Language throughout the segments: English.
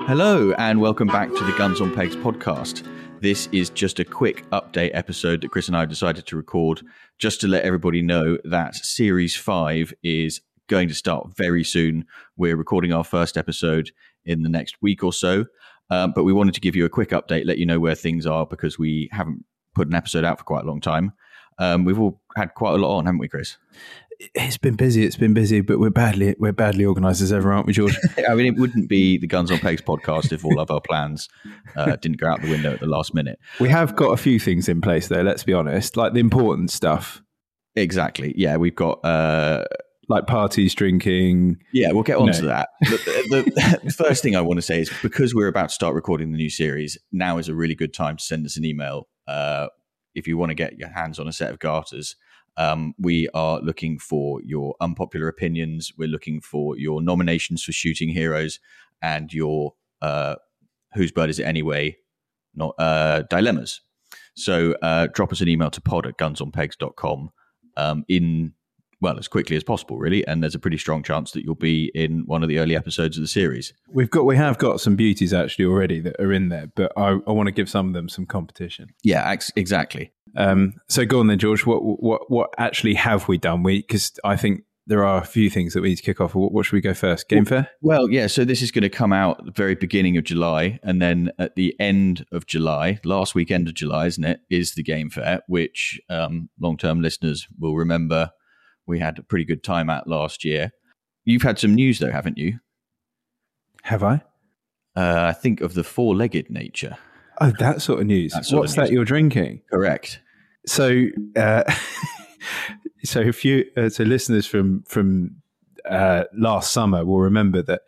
Hello, and welcome back to the Guns on Pegs podcast. This is just a quick update episode that Chris and I decided to record just to let everybody know that Series 5 is going to start very soon. We're recording our first episode in the next week or so. Um, but we wanted to give you a quick update, let you know where things are because we haven't put an episode out for quite a long time. Um, we've all had quite a lot on, haven't we, Chris? It's been busy. It's been busy, but we're badly we're badly organised as ever, aren't we, George? I mean, it wouldn't be the Guns on Pegs podcast if all of our plans uh, didn't go out the window at the last minute. We have got a few things in place, though. Let's be honest, like the important stuff. Exactly. Yeah, we've got uh, like parties, drinking. Yeah, we'll get on no. to that. The, the, the, first thing I want to say is because we're about to start recording the new series, now is a really good time to send us an email uh, if you want to get your hands on a set of garters. Um, we are looking for your unpopular opinions. We're looking for your nominations for shooting heroes and your uh, whose bird is it anyway? Not uh, dilemmas. So uh, drop us an email to pod at gunsonpegs.com um, in well as quickly as possible really and there's a pretty strong chance that you'll be in one of the early episodes of the series we've got we have got some beauties actually already that are in there but i, I want to give some of them some competition yeah ex- exactly um, so go on then, George. What what what actually have we done? We because I think there are a few things that we need to kick off. What, what should we go first? Game well, Fair. Well, yeah. So this is going to come out at the very beginning of July, and then at the end of July, last weekend of July, isn't it? Is the Game Fair, which um, long-term listeners will remember we had a pretty good time at last year. You've had some news though, haven't you? Have I? Uh, I think of the four-legged nature. Oh, that sort of news. Sort What's of news. that you're drinking? Correct. So, uh, so if you, uh, so listeners from from uh, last summer will remember that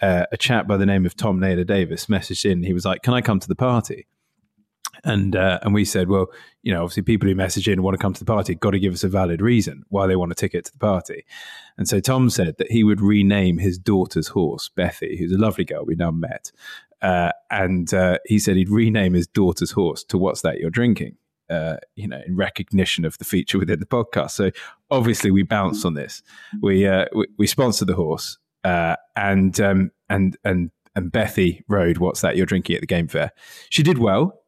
uh, a chap by the name of Tom Naylor Davis messaged in. He was like, "Can I come to the party?" And uh, and we said, well, you know, obviously people who message in want to come to the party got to give us a valid reason why they want a ticket to the party. And so Tom said that he would rename his daughter's horse, Bethy, who's a lovely girl we now met, uh, and uh, he said he'd rename his daughter's horse to "What's that you're drinking?" Uh, you know, in recognition of the feature within the podcast. So obviously, we bounced on this. We uh, we, we, sponsored the horse, uh, and um, and and and Bethy rode "What's that you're drinking?" at the game fair. She did well,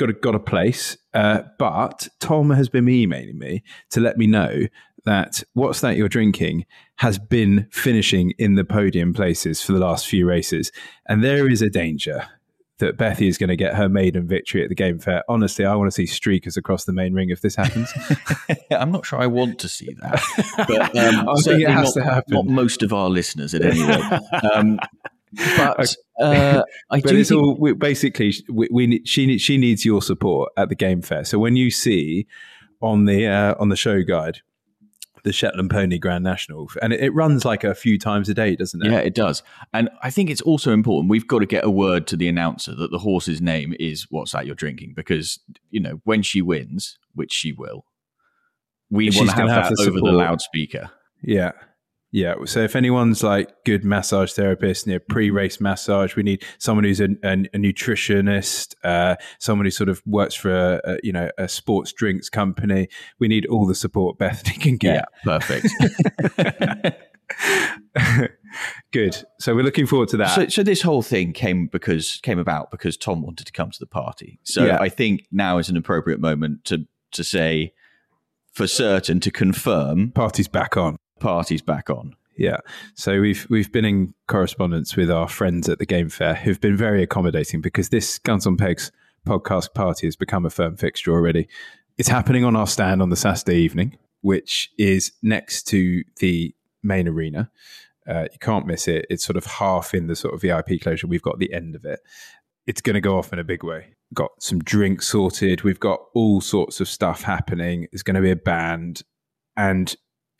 got a, got a place, uh, but Tom has been emailing me to let me know that what's that you're drinking has been finishing in the podium places for the last few races. And there is a danger that Bethy is going to get her maiden victory at the game fair. Honestly, I want to see streakers across the main ring if this happens. I'm not sure I want to see that, but um, I think it has not, to happen. Not most of our listeners, at any rate. Um, but uh, I but do. It's think- all we, basically we, we, she she needs your support at the game fair. So when you see on the uh, on the show guide the Shetland Pony Grand National, and it, it, runs like a few times a day, doesn't it? Yeah, it does. And I think it's also important. We've got to get a word to the announcer that the horse's name is "What's that you're drinking?" Because you know when she wins, which she will, we want to have that the over the loudspeaker. Yeah. Yeah. So if anyone's like good massage therapist, near pre-race massage, we need someone who's a, a, a nutritionist, uh, someone who sort of works for a, a, you know a sports drinks company. We need all the support Bethy can get. Yeah, perfect. good. So we're looking forward to that. So, so this whole thing came because came about because Tom wanted to come to the party. So yeah. I think now is an appropriate moment to to say for certain to confirm party's back on parties back on. Yeah. So we've we've been in correspondence with our friends at the Game Fair who've been very accommodating because this Guns on Pegs podcast party has become a firm fixture already. It's happening on our stand on the Saturday evening, which is next to the main arena. Uh, you can't miss it. It's sort of half in the sort of VIP closure. We've got the end of it. It's going to go off in a big way. Got some drinks sorted. We've got all sorts of stuff happening. There's going to be a band. And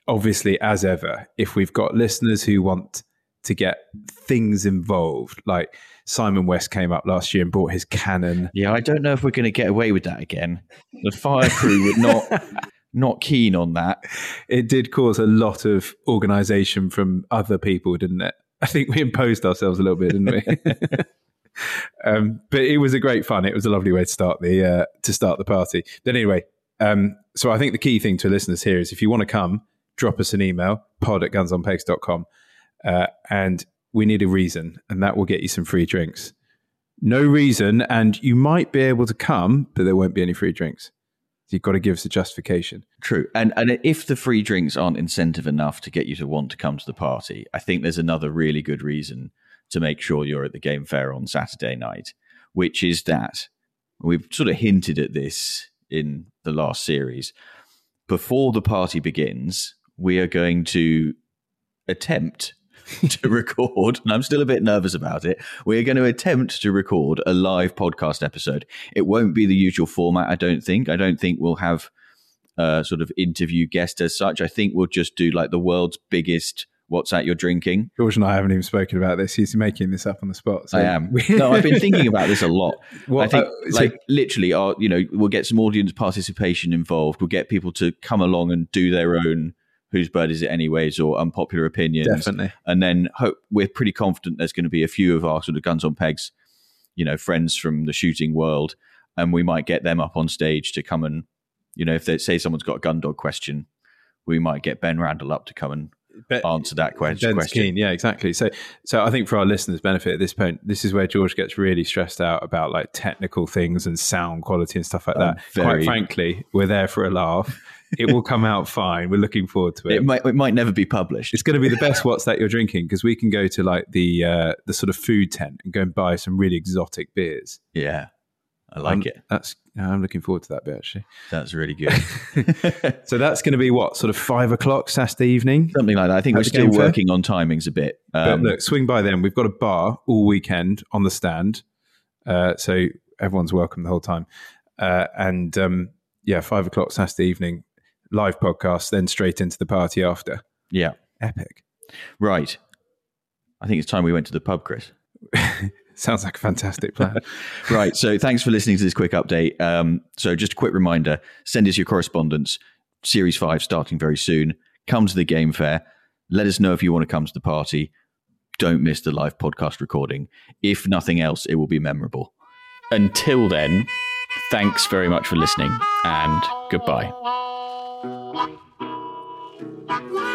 obviously, as ever, if we've got listeners who want to get things involved, like Simon West came up last year and brought his cannon. Yeah, I don't know if we're going to get away with that again. The fire crew were not not keen on that. It did cause a lot of organisation from other people, didn't it? I think we imposed ourselves a little bit, didn't we? um, but it was a great fun. It was a lovely way to start the uh, to start the party. But anyway, um, so I think the key thing to listeners here is if you want to come, drop us an email, pod at gunsonpegs.com. Uh, and we need a reason, and that will get you some free drinks. No reason, and you might be able to come, but there won't be any free drinks. You've got to give us a justification. True. And and if the free drinks aren't incentive enough to get you to want to come to the party, I think there's another really good reason to make sure you're at the game fair on Saturday night, which is that we've sort of hinted at this in the last series. Before the party begins, we are going to attempt to record, and I'm still a bit nervous about it. We're going to attempt to record a live podcast episode. It won't be the usual format, I don't think. I don't think we'll have a sort of interview guest as such. I think we'll just do like the world's biggest what's that you're drinking. George and I haven't even spoken about this. He's making this up on the spot. So. I am. no, I've been thinking about this a lot. Well, I think, uh, so, like, literally, our, you know, we'll get some audience participation involved. We'll get people to come along and do their own whose bird is it anyways or unpopular opinions. Definitely. And then hope we're pretty confident there's going to be a few of our sort of guns on pegs you know friends from the shooting world and we might get them up on stage to come and you know if they say someone's got a gun dog question we might get ben randall up to come and answer that question. Keen. Yeah, exactly. So, so I think for our listeners' benefit at this point, this is where George gets really stressed out about like technical things and sound quality and stuff like that. Very, Quite frankly, we're there for a laugh. it will come out fine. We're looking forward to it. It might, it might never be published. It's going to be the best what's that you're drinking because we can go to like the uh, the sort of food tent and go and buy some really exotic beers. Yeah, I like it. That's I'm looking forward to that bit actually. That's really good. so that's going to be what sort of five o'clock Saturday evening, something like that. I think we're still working fair. on timings a bit. Um, but look, swing by then. We've got a bar all weekend on the stand, uh, so everyone's welcome the whole time. Uh, and um, yeah, five o'clock Saturday evening, live podcast, then straight into the party after. Yeah, epic. Right. I think it's time we went to the pub, Chris. Sounds like a fantastic plan. right. So thanks for listening to this quick update. Um, so just a quick reminder send us your correspondence. Series 5 starting very soon. Come to the game fair. Let us know if you want to come to the party. Don't miss the live podcast recording. If nothing else, it will be memorable. Until then, thanks very much for listening and goodbye.